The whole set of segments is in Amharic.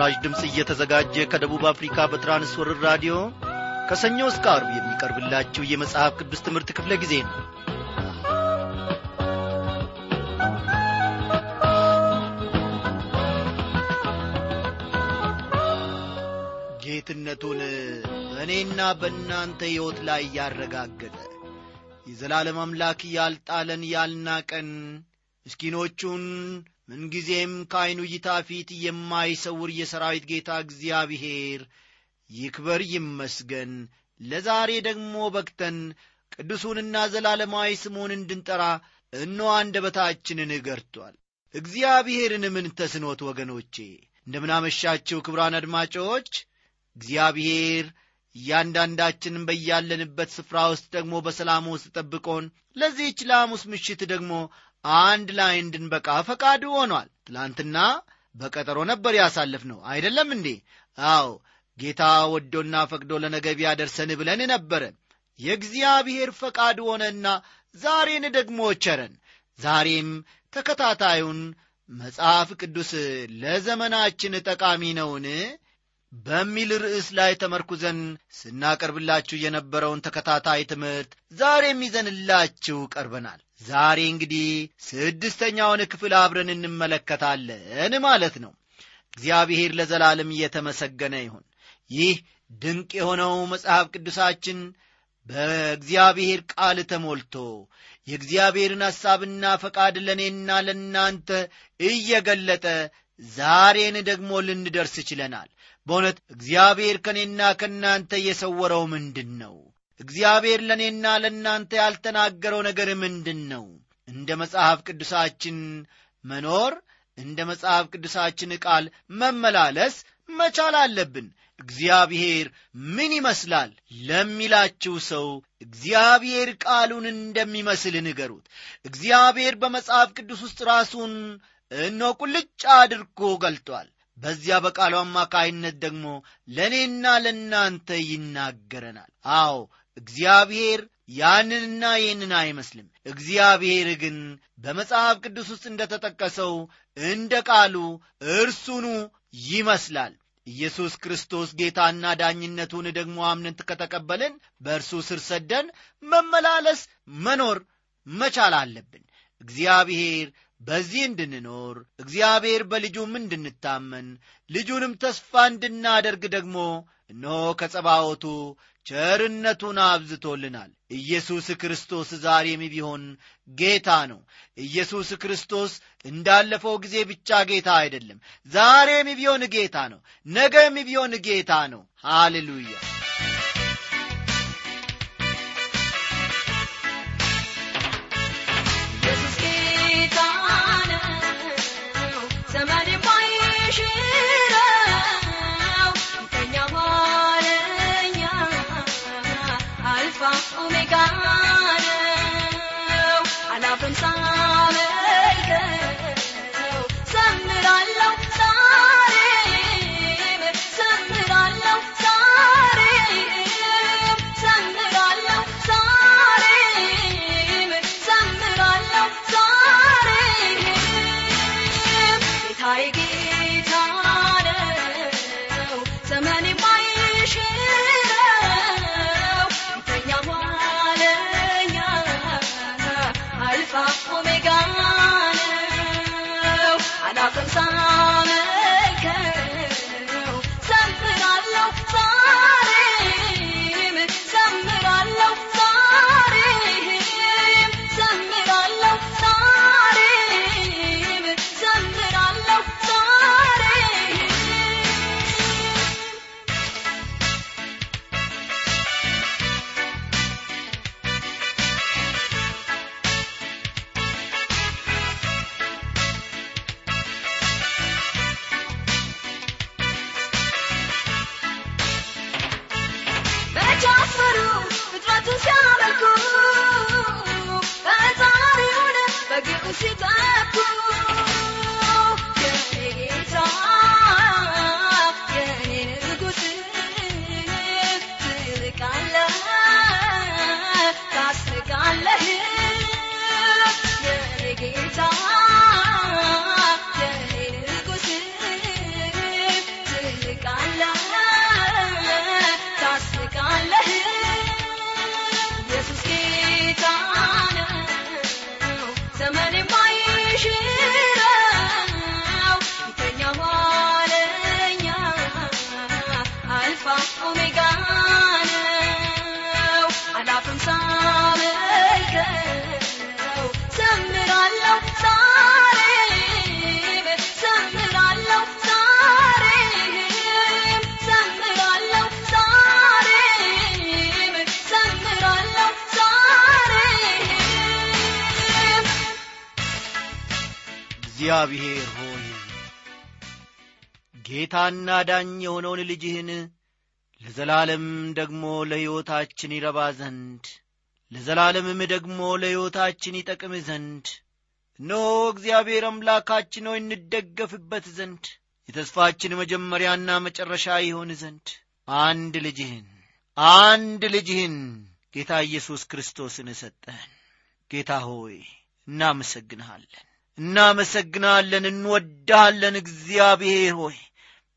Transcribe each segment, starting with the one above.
ይህ በምስራች ድምፅ እየተዘጋጀ ከደቡብ አፍሪካ በትራንስወርር ራዲዮ ከሰኞ እስከ አርብ የሚቀርብላችሁ የመጽሐፍ ቅዱስ ትምህርት ክፍለ ጊዜ ነው። ጌትነቱን በእኔና በእናንተ ሕይወት ላይ ያረጋገጠ የዘላለም አምላክ ያልጣለን ያልናቀን ምስኪኖቹን ምንጊዜም ከዐይኑ እይታ ፊት የማይሰውር የሰራዊት ጌታ እግዚአብሔር ይክበር ይመስገን። ለዛሬ ደግሞ በክተን ቅዱሱንና ዘላለማዊ ስሙን እንድንጠራ እኖ አንደበታችንን ገርቷል። እግዚአብሔርን ምን ተስኖት ወገኖቼ? እንደምናመሻችው ክብራን አድማጮች እግዚአብሔር እያንዳንዳችንን በያለንበት ስፍራ ውስጥ ደግሞ በሰላም ውስጥ ጠብቆን ለዚህች ለሐሙስ ምሽት ደግሞ አንድ ላይ እንድንበቃ ፈቃዱ ሆኗል። ትላንትና በቀጠሮ ነበር ያሳልፍ ነው አይደለም እንዴ? አዎ ጌታ ወዶና ፈቅዶ ለነገ ቢያደርሰን ብለን ነበረ። የእግዚአብሔር ፈቃድ ሆነና ዛሬን ደግሞ ቸረን። ዛሬም ተከታታዩን መጽሐፍ ቅዱስ ለዘመናችን ጠቃሚ ነውን በሚል ርዕስ ላይ ተመርኩዘን ስናቀርብላችሁ የነበረውን ተከታታይ ትምህርት ዛሬም ይዘንላችሁ ቀርበናል። ዛሬ እንግዲህ ስድስተኛውን ክፍል አብረን እንመለከታለን ማለት ነው። እግዚአብሔር ለዘላለም እየተመሰገነ ይሁን። ይህ ድንቅ የሆነው መጽሐፍ ቅዱሳችን በእግዚአብሔር ቃል ተሞልቶ የእግዚአብሔርን ሐሳብና ፈቃድ ለእኔና ለእናንተ እየገለጠ ዛሬን ደግሞ ልንደርስ ችለናል በእውነት እግዚአብሔር ከእኔና ከእናንተ የሰወረው ምንድን ነው እግዚአብሔር ለእኔና ለእናንተ ያልተናገረው ነገር ምንድን ነው እንደ መጽሐፍ ቅዱሳችን መኖር እንደ መጽሐፍ ቅዱሳችን ቃል መመላለስ መቻል አለብን። እግዚአብሔር ምን ይመስላል ለሚላችሁ ሰው እግዚአብሔር ቃሉን እንደሚመስል ንገሩት። እግዚአብሔር በመጽሐፍ ቅዱስ ውስጥ ራሱን እኖ ቁልጭ አድርጎ ገልጧል በዚያ በቃሉ አማካይነት ደግሞ ለእኔና ለእናንተ ይናገረናል። አዎ እግዚአብሔር ያንንና ይህንን አይመስልም። እግዚአብሔር ግን በመጽሐፍ ቅዱስ ውስጥ እንደ ተጠቀሰው እንደ ቃሉ እርሱኑ ይመስላል። ኢየሱስ ክርስቶስ ጌታና ዳኝነቱን ደግሞ አምነን ከተቀበልን በእርሱ ስር ሰደን መመላለስ መኖር መቻል አለብን። እግዚአብሔር በዚህ እንድንኖር እግዚአብሔር በልጁም እንድንታመን ልጁንም ተስፋ እንድናደርግ ደግሞ እነሆ ከጸባወቱ ቸርነቱን አብዝቶልናል። ኢየሱስ ክርስቶስ ዛሬም ቢሆን ጌታ ነው። ኢየሱስ ክርስቶስ እንዳለፈው ጊዜ ብቻ ጌታ አይደለም ዛሬም ቢሆን ጌታ ነው ነገም ቢሆን ጌታ ነው። ሃሌሉያ Trip. se gato. እግዚአብሔር ሆይ ጌታና ዳኝ የሆነውን ልጅህን ለዘላለም ደግሞ ለሕይወታችን ይረባ ዘንድ ለዘላለምም ደግሞ ለሕይወታችን ይጠቅም ዘንድ እነሆ እግዚአብሔር አምላካችን ሆይ እንደገፍበት ዘንድ የተስፋችን መጀመሪያና መጨረሻ ይሆን ዘንድ አንድ ልጅህን አንድ ልጅህን ጌታ ኢየሱስ ክርስቶስን ሰጠህን። ጌታ ሆይ እናመሰግንሃለን እናመሰግናለን እንወዳሃለን እግዚአብሔር ሆይ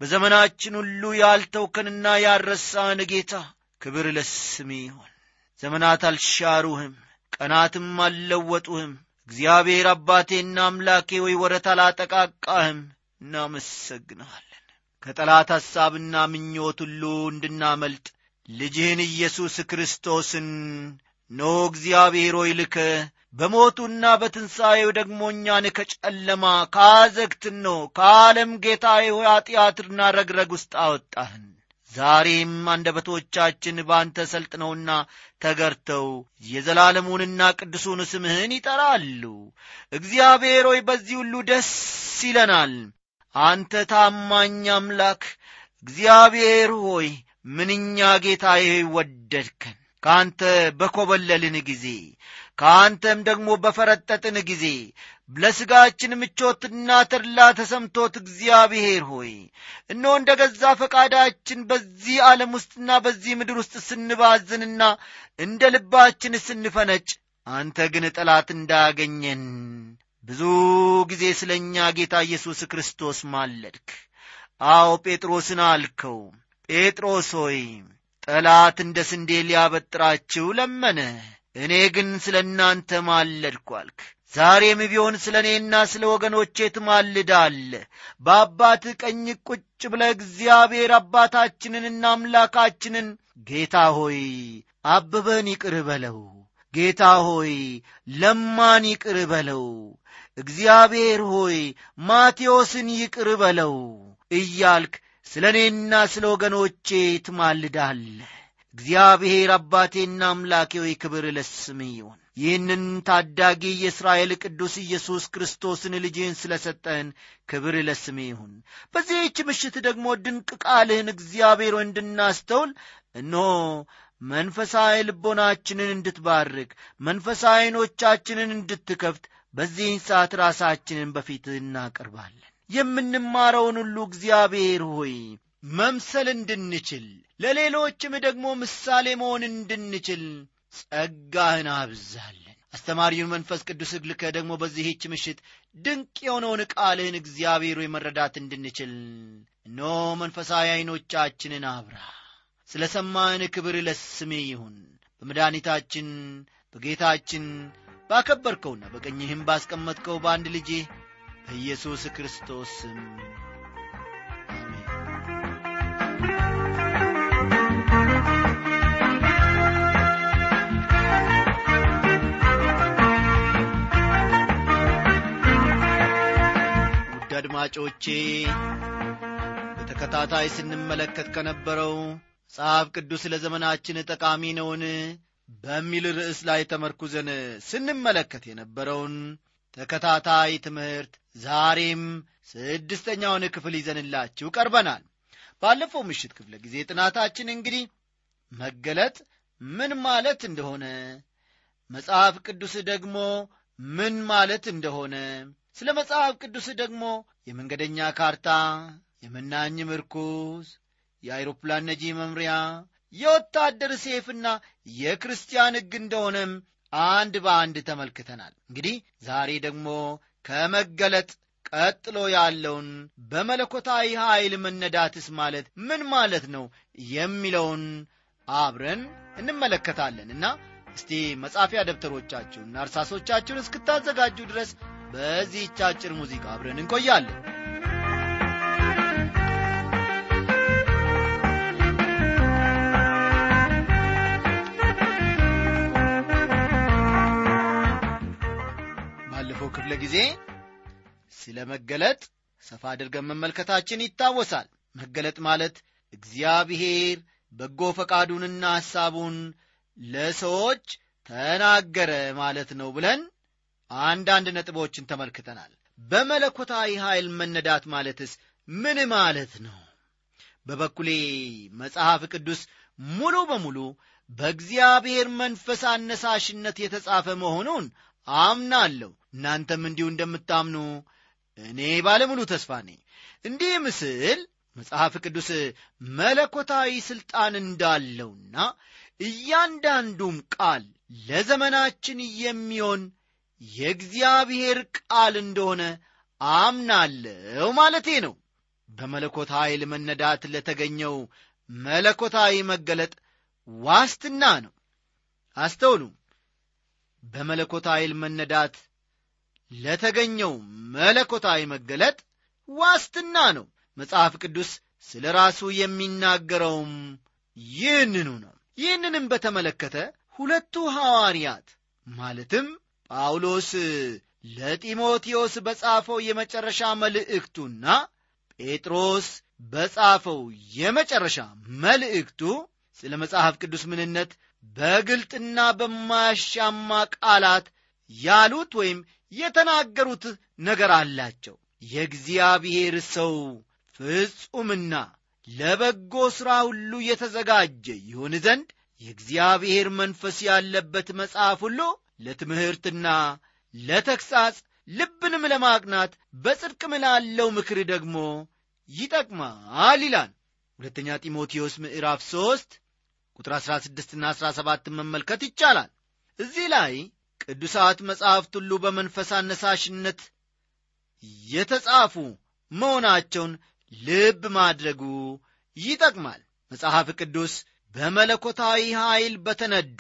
በዘመናችን ሁሉ ያልተውከንና ያረሳን ጌታ ክብር ለስሜ ይሆን ዘመናት አልሻሩህም ቀናትም አልለወጡህም። እግዚአብሔር አባቴና አምላኬ ወይ ወረት አላጠቃቃህም። እናመሰግንሃለን ከጠላት ሐሳብና ምኞት ሁሉ እንድናመልጥ ልጅህን ኢየሱስ ክርስቶስን ኖ እግዚአብሔር ሆይ ልከ በሞቱና በትንሣኤው ደግሞ እኛን ከጨለማ ካዘግትኖ ከዓለም ጌታ ሆይ ረግረግ ውስጥ አወጣህን። ዛሬም አንደበቶቻችን በአንተ ሰልጥነውና ተገርተው የዘላለሙንና ቅዱሱን ስምህን ይጠራሉ። እግዚአብሔር ሆይ በዚህ ሁሉ ደስ ይለናል። አንተ ታማኝ አምላክ እግዚአብሔር ሆይ ምንኛ ጌታዬ ወደድከን። ከአንተ በኰበለልን ጊዜ ከአንተም ደግሞ በፈረጠጥን ጊዜ ለሥጋችን ምቾትና ተድላ ተሰምቶት እግዚአብሔር ሆይ እነሆ እንደ ገዛ ፈቃዳችን በዚህ ዓለም ውስጥና በዚህ ምድር ውስጥ ስንባዝንና እንደ ልባችን ስንፈነጭ አንተ ግን ጠላት እንዳያገኘን ብዙ ጊዜ ስለ እኛ ጌታ ኢየሱስ ክርስቶስ ማለድክ። አዎ ጴጥሮስን አልከው ጴጥሮስ ሆይ ጠላት እንደ ስንዴ ሊያበጥራችሁ ለመነ እኔ ግን ስለ እናንተ ማለድኩ አልክ። ዛሬም ቢሆን ስለ እኔና ስለ ወገኖቼ ትማልዳለ በአባት ቀኝ ቁጭ ብለ እግዚአብሔር አባታችንንና አምላካችንን ጌታ ሆይ አበበን ይቅር በለው። ጌታ ሆይ ለማን ይቅር በለው? እግዚአብሔር ሆይ ማቴዎስን ይቅር በለው እያልክ ስለ እኔና ስለ ወገኖቼ ትማልዳለህ እግዚአብሔር አባቴና አምላኬ ሆይ ክብር ለስምህ ይሁን። ይህንን ታዳጊ የእስራኤል ቅዱስ ኢየሱስ ክርስቶስን ልጅህን ስለ ሰጠህን ክብር ለስምህ ይሁን። በዚህች ምሽት ደግሞ ድንቅ ቃልህን እግዚአብሔር እንድናስተውል እነሆ መንፈሳዊ ልቦናችንን እንድትባርክ መንፈሳዊ ዐይኖቻችንን እንድትከፍት በዚህን ሰዓት ራሳችንን በፊት እናቀርባለን። የምንማረውን ሁሉ እግዚአብሔር ሆይ መምሰል እንድንችል ለሌሎችም ደግሞ ምሳሌ መሆን እንድንችል ጸጋህን አብዛለን አስተማሪውን መንፈስ ቅዱስ ልከ ደግሞ በዚህች ምሽት ድንቅ የሆነውን ቃልህን እግዚአብሔር መረዳት እንድንችል እኖ መንፈሳዊ ዐይኖቻችንን አብራ። ስለ ሰማን ክብር ለስሜ ይሁን። በመድኃኒታችን በጌታችን ባከበርከውና በቀኝህም ባስቀመጥከው በአንድ ልጄ በኢየሱስ ክርስቶስ ስም ውድ አድማጮቼ በተከታታይ ስንመለከት ከነበረው መጽሐፍ ቅዱስ ለዘመናችን ጠቃሚ ነውን በሚል ርዕስ ላይ ተመርኩዘን ስንመለከት የነበረውን ተከታታይ ትምህርት ዛሬም ስድስተኛውን ክፍል ይዘንላችሁ ቀርበናል ባለፈው ምሽት ክፍለ ጊዜ ጥናታችን እንግዲህ መገለጥ ምን ማለት እንደሆነ መጽሐፍ ቅዱስ ደግሞ ምን ማለት እንደሆነ ስለ መጽሐፍ ቅዱስ ደግሞ የመንገደኛ ካርታ የመናኝ ምርኩዝ የአይሮፕላን ነጂ መምሪያ የወታደር ሴፍና የክርስቲያን ሕግ እንደሆነም አንድ በአንድ ተመልክተናል። እንግዲህ ዛሬ ደግሞ ከመገለጥ ቀጥሎ ያለውን በመለኮታዊ ኃይል መነዳትስ ማለት ምን ማለት ነው የሚለውን አብረን እንመለከታለንና እስቲ መጻፊያ ደብተሮቻችሁንና እርሳሶቻችሁን እስክታዘጋጁ ድረስ በዚህች አጭር ሙዚቃ አብረን እንቆያለን። ባለፈው ክፍለ ጊዜ ስለ መገለጥ ሰፋ አድርገን መመልከታችን ይታወሳል መገለጥ ማለት እግዚአብሔር በጎ ፈቃዱንና ሐሳቡን ለሰዎች ተናገረ ማለት ነው ብለን አንዳንድ ነጥቦችን ተመልክተናል በመለኮታዊ ኃይል መነዳት ማለትስ ምን ማለት ነው? በበኩሌ መጽሐፍ ቅዱስ ሙሉ በሙሉ በእግዚአብሔር መንፈስ አነሳሽነት የተጻፈ መሆኑን አምናለሁ። እናንተም እንዲሁ እንደምታምኑ እኔ ባለሙሉ ተስፋ ነኝ። እንዲህ ምስል መጽሐፍ ቅዱስ መለኮታዊ ሥልጣን እንዳለውና እያንዳንዱም ቃል ለዘመናችን የሚሆን የእግዚአብሔር ቃል እንደሆነ አምናለሁ ማለቴ ነው። በመለኮት ኃይል መነዳት ለተገኘው መለኮታዊ መገለጥ ዋስትና ነው። አስተውሉ። በመለኮት ኃይል መነዳት ለተገኘው መለኮታዊ መገለጥ ዋስትና ነው። መጽሐፍ ቅዱስ ስለ ራሱ የሚናገረውም ይህንኑ ነው። ይህንንም በተመለከተ ሁለቱ ሐዋርያት ማለትም ጳውሎስ ለጢሞቴዎስ በጻፈው የመጨረሻ መልእክቱና ጴጥሮስ በጻፈው የመጨረሻ መልእክቱ ስለ መጽሐፍ ቅዱስ ምንነት በግልጥና በማያሻማ ቃላት ያሉት ወይም የተናገሩት ነገር አላቸው። የእግዚአብሔር ሰው ፍጹምና ለበጎ ሥራ ሁሉ የተዘጋጀ ይሆን ዘንድ የእግዚአብሔር መንፈስ ያለበት መጽሐፍ ሁሉ ለትምህርትና ለተግሣጽ ልብንም ለማቅናት በጽድቅም ላለው ምክር ደግሞ ይጠቅማል ይላል። ሁለተኛ ጢሞቴዎስ ምዕራፍ 3 ቁጥር 16ና 17 መመልከት ይቻላል። እዚህ ላይ ቅዱሳት መጻሕፍት ሁሉ በመንፈስ አነሳሽነት የተጻፉ መሆናቸውን ልብ ማድረጉ ይጠቅማል። መጽሐፍ ቅዱስ በመለኮታዊ ኃይል በተነዱ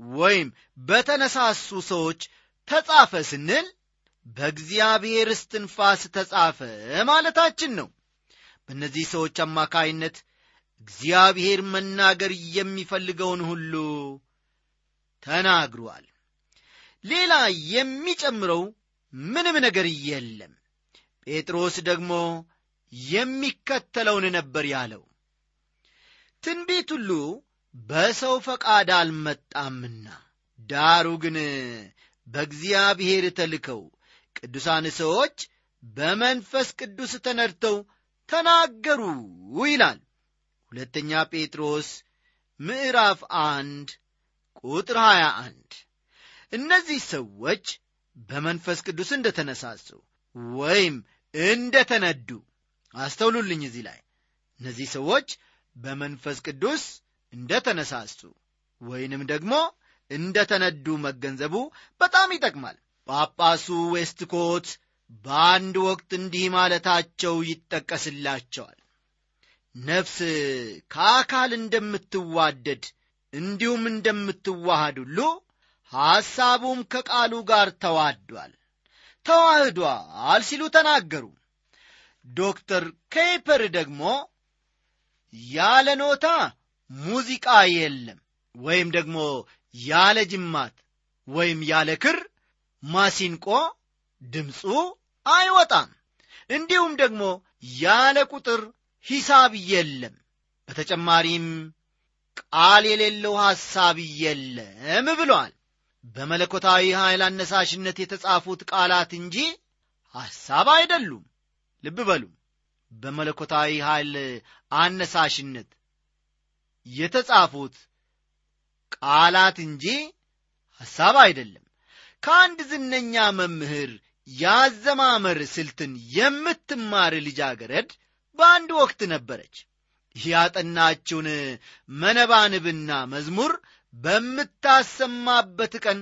ወይም በተነሳሱ ሰዎች ተጻፈ ስንል በእግዚአብሔር እስትንፋስ ተጻፈ ማለታችን ነው። በእነዚህ ሰዎች አማካይነት እግዚአብሔር መናገር የሚፈልገውን ሁሉ ተናግሯል። ሌላ የሚጨምረው ምንም ነገር የለም። ጴጥሮስ ደግሞ የሚከተለውን ነበር ያለው፣ ትንቢት ሁሉ በሰው ፈቃድ አልመጣምና ዳሩ ግን በእግዚአብሔር ተልከው ቅዱሳን ሰዎች በመንፈስ ቅዱስ ተነድተው ተናገሩ ይላል። ሁለተኛ ጴጥሮስ ምዕራፍ አንድ ቁጥር 21 እነዚህ ሰዎች በመንፈስ ቅዱስ እንደ ተነሳሱ ወይም እንደ ተነዱ አስተውሉልኝ። እዚህ ላይ እነዚህ ሰዎች በመንፈስ ቅዱስ እንደ ተነሳሱ ወይንም ደግሞ እንደ ተነዱ መገንዘቡ በጣም ይጠቅማል። ጳጳሱ ዌስትኮት በአንድ ወቅት እንዲህ ማለታቸው ይጠቀስላቸዋል። ነፍስ ከአካል እንደምትዋደድ እንዲሁም እንደምትዋሃድ ሁሉ ሐሳቡም ከቃሉ ጋር ተዋዷል ተዋህዷል ሲሉ ተናገሩ። ዶክተር ኬፐር ደግሞ ያለ ኖታ ሙዚቃ የለም ወይም ደግሞ ያለ ጅማት ወይም ያለ ክር ማሲንቆ ድምፁ አይወጣም። እንዲሁም ደግሞ ያለ ቁጥር ሂሳብ የለም። በተጨማሪም ቃል የሌለው ሐሳብ የለም ብሏል። በመለኮታዊ ኃይል አነሳሽነት የተጻፉት ቃላት እንጂ ሐሳብ አይደሉም። ልብ በሉ። በመለኮታዊ ኃይል አነሳሽነት የተጻፉት ቃላት እንጂ ሐሳብ አይደለም። ከአንድ ዝነኛ መምህር ያዘማመር ስልትን የምትማር ልጃገረድ በአንድ ወቅት ነበረች። ያጠናችውን መነባንብና መዝሙር በምታሰማበት ቀን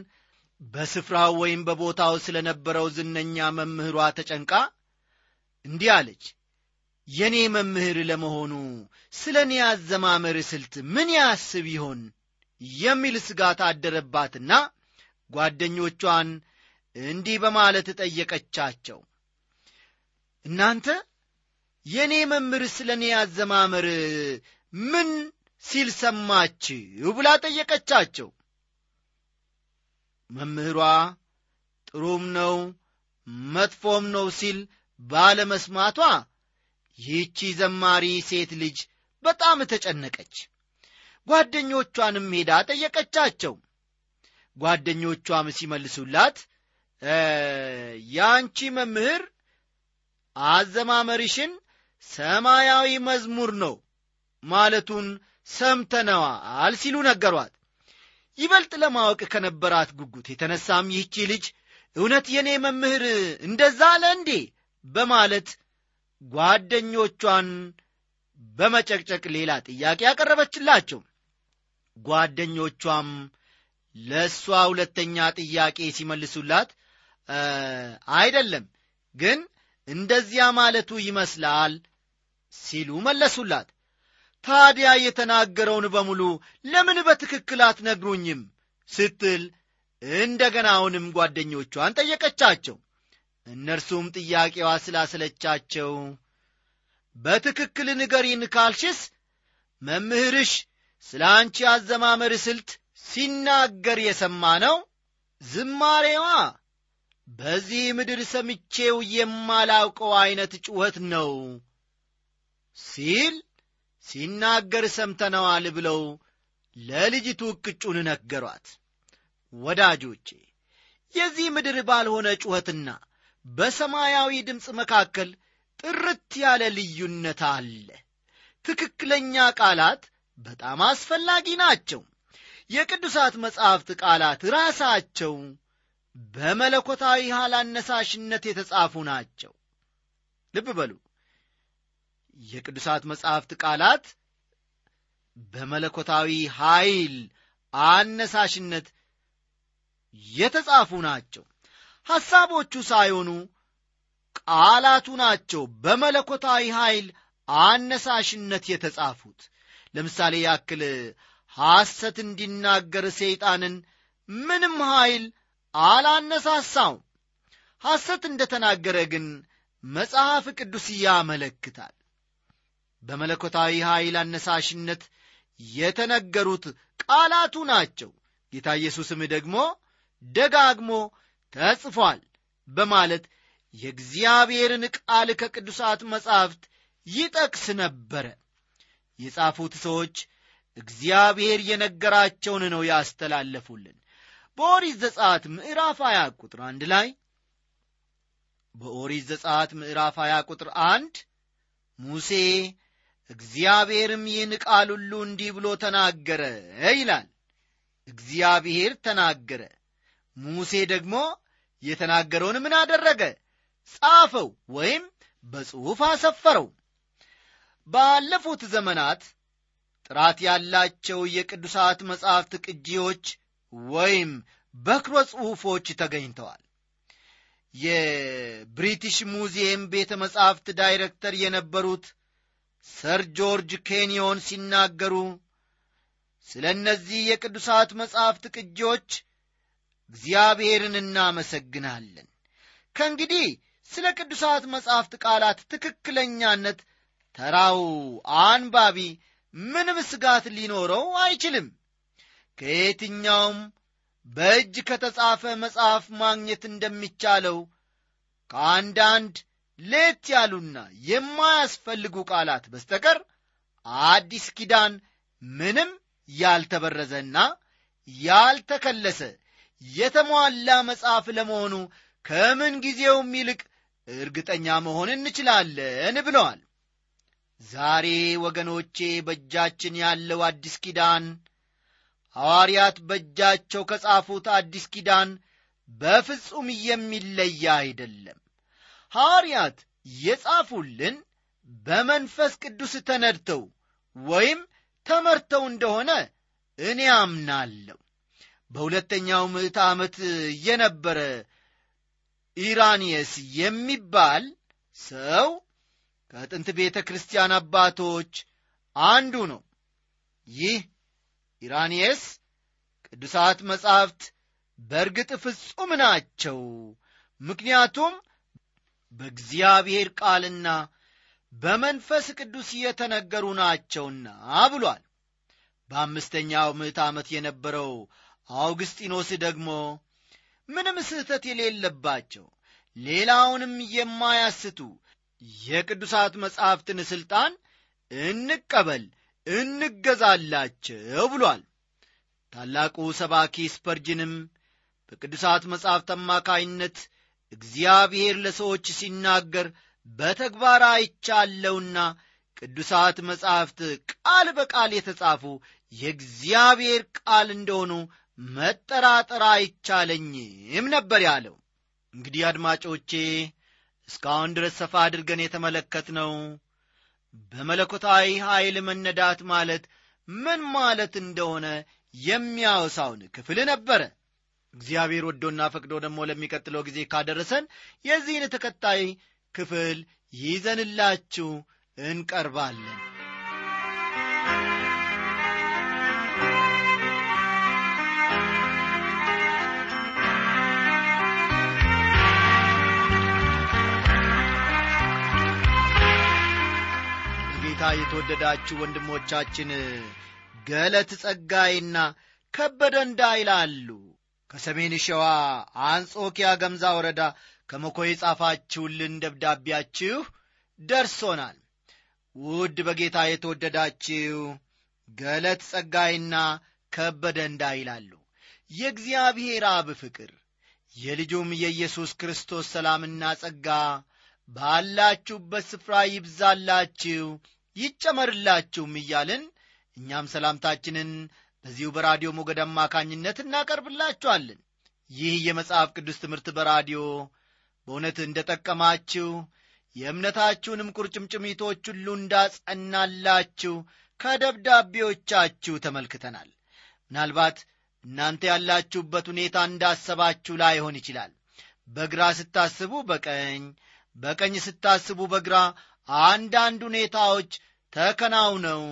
በስፍራው ወይም በቦታው ስለ ነበረው ዝነኛ መምህሯ ተጨንቃ እንዲህ አለች። የእኔ መምህር ለመሆኑ ስለ እኔ አዘማመር ስልት ምን ያስብ ይሆን የሚል ስጋት አደረባትና ጓደኞቿን እንዲህ በማለት ጠየቀቻቸው። እናንተ የእኔ መምህር ስለ እኔ አዘማመር ምን ሲል ሰማችሁ ብላ ጠየቀቻቸው። መምህሯ ጥሩም ነው መጥፎም ነው ሲል ባለመስማቷ ይህቺ ዘማሪ ሴት ልጅ በጣም ተጨነቀች። ጓደኞቿንም ሄዳ ጠየቀቻቸው። ጓደኞቿም ሲመልሱላት የአንቺ መምህር አዘማመርሽን ሰማያዊ መዝሙር ነው ማለቱን ሰምተነዋል ሲሉ ነገሯት። ይበልጥ ለማወቅ ከነበራት ጉጉት የተነሳም ይህቺ ልጅ እውነት የእኔ መምህር እንደዛ አለ እንዴ? በማለት ጓደኞቿን በመጨቅጨቅ ሌላ ጥያቄ ያቀረበችላቸው ጓደኞቿም ለእሷ ሁለተኛ ጥያቄ ሲመልሱላት አይደለም ግን እንደዚያ ማለቱ ይመስላል ሲሉ መለሱላት ታዲያ የተናገረውን በሙሉ ለምን በትክክል አትነግሩኝም? ስትል እንደገና አሁንም ጓደኞቿን ጠየቀቻቸው። እነርሱም ጥያቄዋ ስላሰለቻቸው በትክክል ንገሪን ካልሽስ መምህርሽ ስለ አንቺ አዘማመር ስልት ሲናገር የሰማ ነው ዝማሬዋ በዚህ ምድር ሰምቼው የማላውቀው ዐይነት ጩኸት ነው ሲል ሲናገር ሰምተነዋል ብለው ለልጅቱ እቅጩን ነገሯት። ወዳጆቼ የዚህ ምድር ባልሆነ ጩኸትና በሰማያዊ ድምፅ መካከል ጥርት ያለ ልዩነት አለ። ትክክለኛ ቃላት በጣም አስፈላጊ ናቸው። የቅዱሳት መጻሕፍት ቃላት ራሳቸው በመለኮታዊ ኃይል አነሳሽነት የተጻፉ ናቸው። ልብ በሉ የቅዱሳት መጻሕፍት ቃላት በመለኮታዊ ኃይል አነሳሽነት የተጻፉ ናቸው። ሐሳቦቹ ሳይሆኑ ቃላቱ ናቸው በመለኮታዊ ኃይል አነሳሽነት የተጻፉት። ለምሳሌ ያክል ሐሰት እንዲናገር ሰይጣንን ምንም ኃይል አላነሳሳው ሐሰት እንደ ተናገረ ግን መጽሐፍ ቅዱስ ያመለክታል በመለኮታዊ ኃይል አነሳሽነት የተነገሩት ቃላቱ ናቸው። ጌታ ኢየሱስም ደግሞ ደጋግሞ ተጽፏል በማለት የእግዚአብሔርን ቃል ከቅዱሳት መጻሕፍት ይጠቅስ ነበረ። የጻፉት ሰዎች እግዚአብሔር የነገራቸውን ነው ያስተላለፉልን። በኦሪት ዘጻት ምዕራፍ 20 ቁጥር አንድ ላይ በኦሪት ዘጻት ምዕራፍ 20 ቁጥር አንድ ሙሴ እግዚአብሔርም ይህን ቃል ሁሉ እንዲህ ብሎ ተናገረ ይላል። እግዚአብሔር ተናገረ። ሙሴ ደግሞ የተናገረውን ምን አደረገ? ጻፈው ወይም በጽሑፍ አሰፈረው። ባለፉት ዘመናት ጥራት ያላቸው የቅዱሳት መጻሕፍት ቅጂዎች ወይም በክሮ ጽሑፎች ተገኝተዋል። የብሪቲሽ ሙዚየም ቤተ መጻሕፍት ዳይሬክተር የነበሩት ሰር ጆርጅ ኬንዮን ሲናገሩ ስለ እነዚህ የቅዱሳት መጻሕፍት ቅጂዎች እግዚአብሔርን እናመሰግናለን። ከእንግዲህ ስለ ቅዱሳት መጻሕፍት ቃላት ትክክለኛነት ተራው አንባቢ ምንም ስጋት ሊኖረው አይችልም። ከየትኛውም በእጅ ከተጻፈ መጽሐፍ ማግኘት እንደሚቻለው ከአንዳንድ ሌት ያሉና የማያስፈልጉ ቃላት በስተቀር አዲስ ኪዳን ምንም ያልተበረዘና ያልተከለሰ የተሟላ መጽሐፍ ለመሆኑ ከምን ጊዜውም ይልቅ እርግጠኛ መሆን እንችላለን ብለዋል። ዛሬ ወገኖቼ በእጃችን ያለው አዲስ ኪዳን ሐዋርያት በእጃቸው ከጻፉት አዲስ ኪዳን በፍጹም የሚለየ አይደለም ሐዋርያት የጻፉልን በመንፈስ ቅዱስ ተነድተው ወይም ተመርተው እንደሆነ እኔ አምናለሁ። በሁለተኛው ምዕት ዓመት የነበረ ኢራኒየስ የሚባል ሰው ከጥንት ቤተ ክርስቲያን አባቶች አንዱ ነው። ይህ ኢራኒየስ ቅዱሳት መጻሕፍት በእርግጥ ፍጹም ናቸው። ምክንያቱም በእግዚአብሔር ቃልና በመንፈስ ቅዱስ የተነገሩ ናቸውና ብሏል። በአምስተኛው ምዕት ዓመት የነበረው አውግስጢኖስ ደግሞ ምንም ስህተት የሌለባቸው ሌላውንም የማያስቱ የቅዱሳት መጻሕፍትን ሥልጣን እንቀበል እንገዛላቸው ብሏል። ታላቁ ሰባኪ ስፐርጅንም በቅዱሳት መጻሕፍት አማካይነት እግዚአብሔር ለሰዎች ሲናገር በተግባር አይቻለውና ቅዱሳት መጻሕፍት ቃል በቃል የተጻፉ የእግዚአብሔር ቃል እንደሆኑ መጠራጠር አይቻለኝም ነበር ያለው። እንግዲህ አድማጮቼ እስካሁን ድረስ ሰፋ አድርገን የተመለከትነው በመለኮታዊ ኃይል መነዳት ማለት ምን ማለት እንደሆነ የሚያወሳውን ክፍል ነበረ እግዚአብሔር ወዶና ፈቅዶ ደግሞ ለሚቀጥለው ጊዜ ካደረሰን የዚህን ተከታይ ክፍል ይዘንላችሁ እንቀርባለን። ጌታ የተወደዳችሁ ወንድሞቻችን ገለት ጸጋይና ከበደ እንዳይላሉ ከሰሜን ሸዋ አንጾኪያ ገምዛ ወረዳ ከመኮይ ጻፋችሁልን ደብዳቤያችሁ ደርሶናል። ውድ በጌታ የተወደዳችሁ ገለት ጸጋይና ከበደ እንዳይላሉ የእግዚአብሔር አብ ፍቅር የልጁም የኢየሱስ ክርስቶስ ሰላምና ጸጋ ባላችሁበት ስፍራ ይብዛላችሁ ይጨመርላችሁም እያልን እኛም ሰላምታችንን በዚሁ በራዲዮ ሞገድ አማካኝነት እናቀርብላችኋለን። ይህ የመጽሐፍ ቅዱስ ትምህርት በራዲዮ። በእውነት እንደ ጠቀማችሁ የእምነታችሁንም ቁርጭምጭሚቶች ሁሉ እንዳጸናላችሁ ከደብዳቤዎቻችሁ ተመልክተናል። ምናልባት እናንተ ያላችሁበት ሁኔታ እንዳሰባችሁ ላይሆን ይችላል። በግራ ስታስቡ በቀኝ በቀኝ ስታስቡ በግራ አንዳንድ ሁኔታዎች ተከናውነው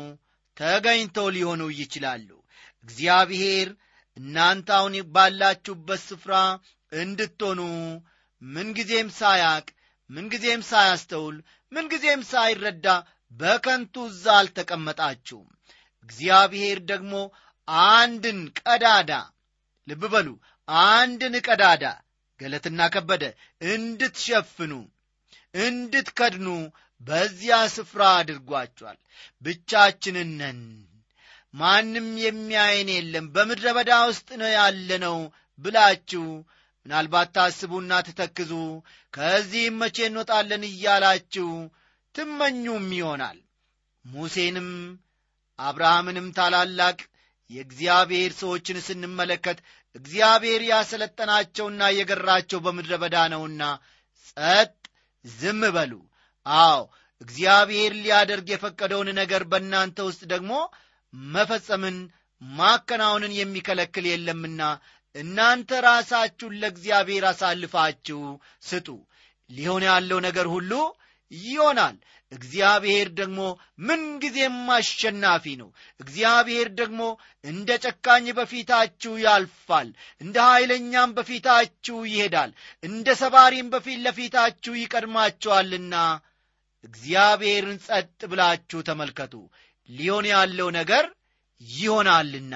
ተገኝተው ሊሆኑ ይችላሉ እግዚአብሔር እናንተ አሁን ባላችሁበት ስፍራ እንድትሆኑ ምንጊዜም ሳያቅ ምንጊዜም ሳያስተውል ምንጊዜም ሳይረዳ በከንቱ እዛ አልተቀመጣችሁም። እግዚአብሔር ደግሞ አንድን ቀዳዳ ልብ በሉ አንድን ቀዳዳ ገለትና ከበደ እንድትሸፍኑ እንድትከድኑ በዚያ ስፍራ አድርጓቸዋል ብቻችንን ነን ማንም የሚያየን የለም በምድረ በዳ ውስጥ ነው ያለነው ብላችሁ ምናልባት ታስቡና ትተክዙ ከዚህም መቼ እንወጣለን እያላችሁ ትመኙም ይሆናል። ሙሴንም አብርሃምንም ታላላቅ የእግዚአብሔር ሰዎችን ስንመለከት እግዚአብሔር ያሰለጠናቸውና የገራቸው በምድረ በዳ ነውና ጸጥ ዝም በሉ። አዎ እግዚአብሔር ሊያደርግ የፈቀደውን ነገር በእናንተ ውስጥ ደግሞ መፈጸምን ማከናወንን የሚከለክል የለምና እናንተ ራሳችሁን ለእግዚአብሔር አሳልፋችሁ ስጡ። ሊሆን ያለው ነገር ሁሉ ይሆናል። እግዚአብሔር ደግሞ ምንጊዜም አሸናፊ ነው። እግዚአብሔር ደግሞ እንደ ጨካኝ በፊታችሁ ያልፋል። እንደ ኀይለኛም በፊታችሁ ይሄዳል። እንደ ሰባሪም በፊት ለፊታችሁ ይቀድማችኋልና እግዚአብሔርን ጸጥ ብላችሁ ተመልከቱ ሊሆን ያለው ነገር ይሆናልና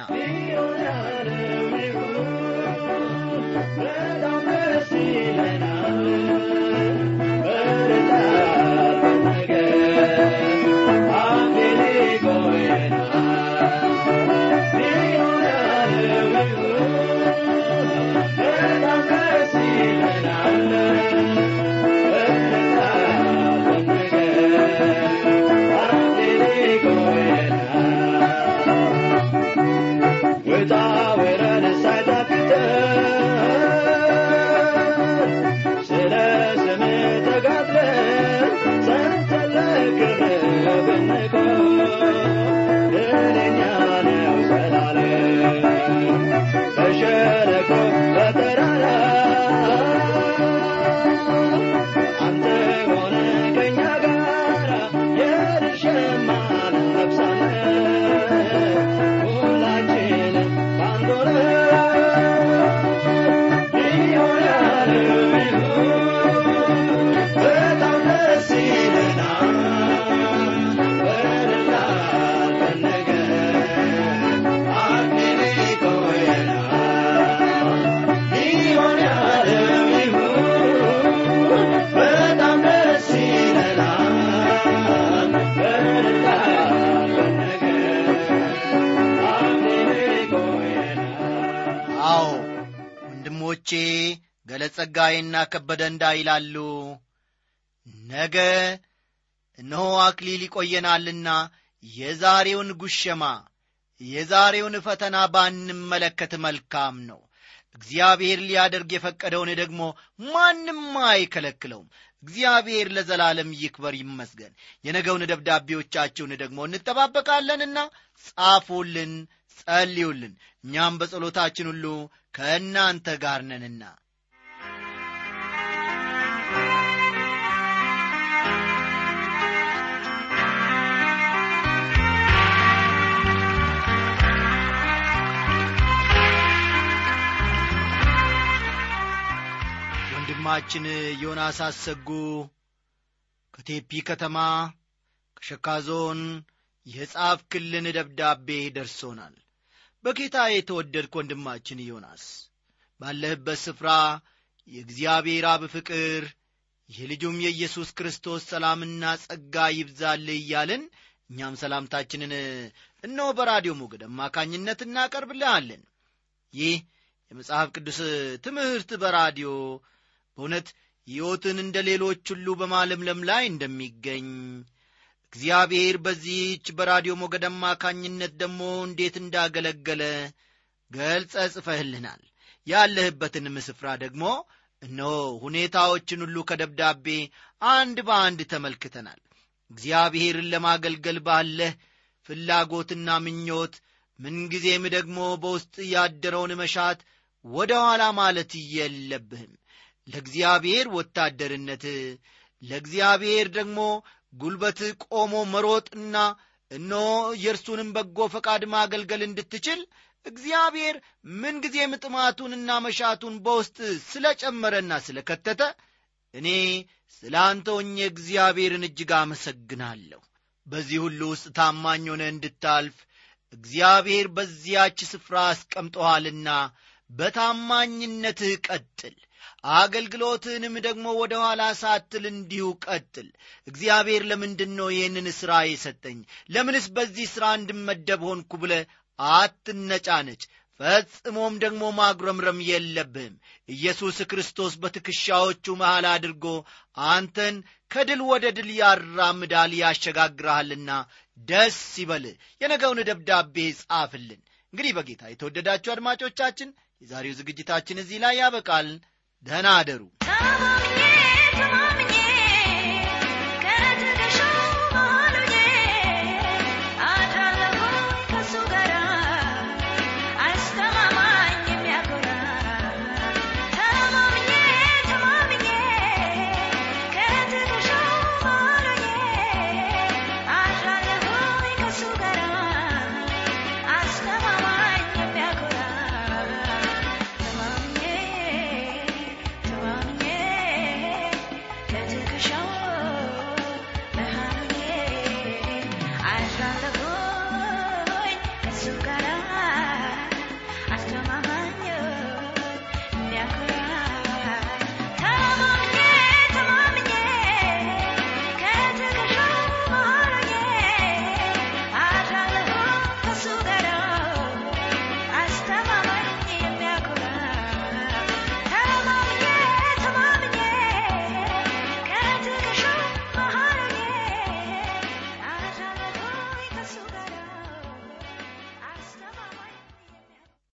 አዎ ገለጸጋይና ከበደ እንዳይላሉ። ነገ እነሆ አክሊል ይቆየናልና የዛሬውን ጉሸማ የዛሬውን ፈተና ባንመለከት መልካም ነው። እግዚአብሔር ሊያደርግ የፈቀደውን ደግሞ ማንም አይከለክለውም። እግዚአብሔር ለዘላለም ይክበር ይመስገን። የነገውን ደብዳቤዎቻችሁን ደግሞ እንጠባበቃለንና ጻፉልን ጸልዩልን። እኛም በጸሎታችን ሁሉ ከእናንተ ጋር ነንና ወንድማችን ዮናስ አሰጉ ከቴፒ ከተማ ከሸካ ዞን የጻፍክልን ደብዳቤ ደርሶናል። በጌታ የተወደድክ ወንድማችን ዮናስ ባለህበት ስፍራ የእግዚአብሔር አብ ፍቅር የልጁም የኢየሱስ ክርስቶስ ሰላምና ጸጋ ይብዛልህ እያልን እኛም ሰላምታችንን እነሆ በራዲዮ ሞገድ አማካኝነት እናቀርብልሃለን። ይህ የመጽሐፍ ቅዱስ ትምህርት በራዲዮ በእውነት ሕይወትን እንደ ሌሎች ሁሉ በማለምለም ላይ እንደሚገኝ። እግዚአብሔር በዚህች በራዲዮ ሞገድ አማካኝነት ደግሞ እንዴት እንዳገለገለ ገልጸ ጽፈህልናል። ያለህበትንም ስፍራ ደግሞ እነሆ ሁኔታዎችን ሁሉ ከደብዳቤ አንድ በአንድ ተመልክተናል። እግዚአብሔርን ለማገልገል ባለህ ፍላጎትና ምኞት ምንጊዜም ደግሞ በውስጥ ያደረውን መሻት ወደ ኋላ ማለት የለብህም ለእግዚአብሔር ወታደርነት ለእግዚአብሔር ደግሞ ጉልበት ቆሞ መሮጥና እነሆ የእርሱንም በጎ ፈቃድ ማገልገል እንድትችል እግዚአብሔር ምንጊዜም ጥማቱንና መሻቱን በውስጥ ስለ ጨመረና ስለ ከተተ እኔ ስለ አንተ ሆኜ እግዚአብሔርን እጅግ አመሰግናለሁ። በዚህ ሁሉ ውስጥ ታማኝ ሆነ እንድታልፍ እግዚአብሔር በዚያች ስፍራ አስቀምጠኋልና በታማኝነትህ ቀጥል አገልግሎትህንም ደግሞ ወደ ኋላ ሳትል እንዲሁ ቀጥል። እግዚአብሔር ለምንድን ነው ይህንን ሥራ የሰጠኝ? ለምንስ በዚህ ሥራ እንድመደብ ሆንኩ ብለ አትነጫነጭ? ፈጽሞም ደግሞ ማጉረምረም የለብህም። ኢየሱስ ክርስቶስ በትከሻዎቹ መሃል አድርጎ አንተን ከድል ወደ ድል ያራምዳል ያሸጋግረሃልና ደስ ይበል። የነገውን ደብዳቤ ጻፍልን። እንግዲህ በጌታ የተወደዳችሁ አድማጮቻችን የዛሬው ዝግጅታችን እዚህ ላይ ያበቃል ደህና አደሩ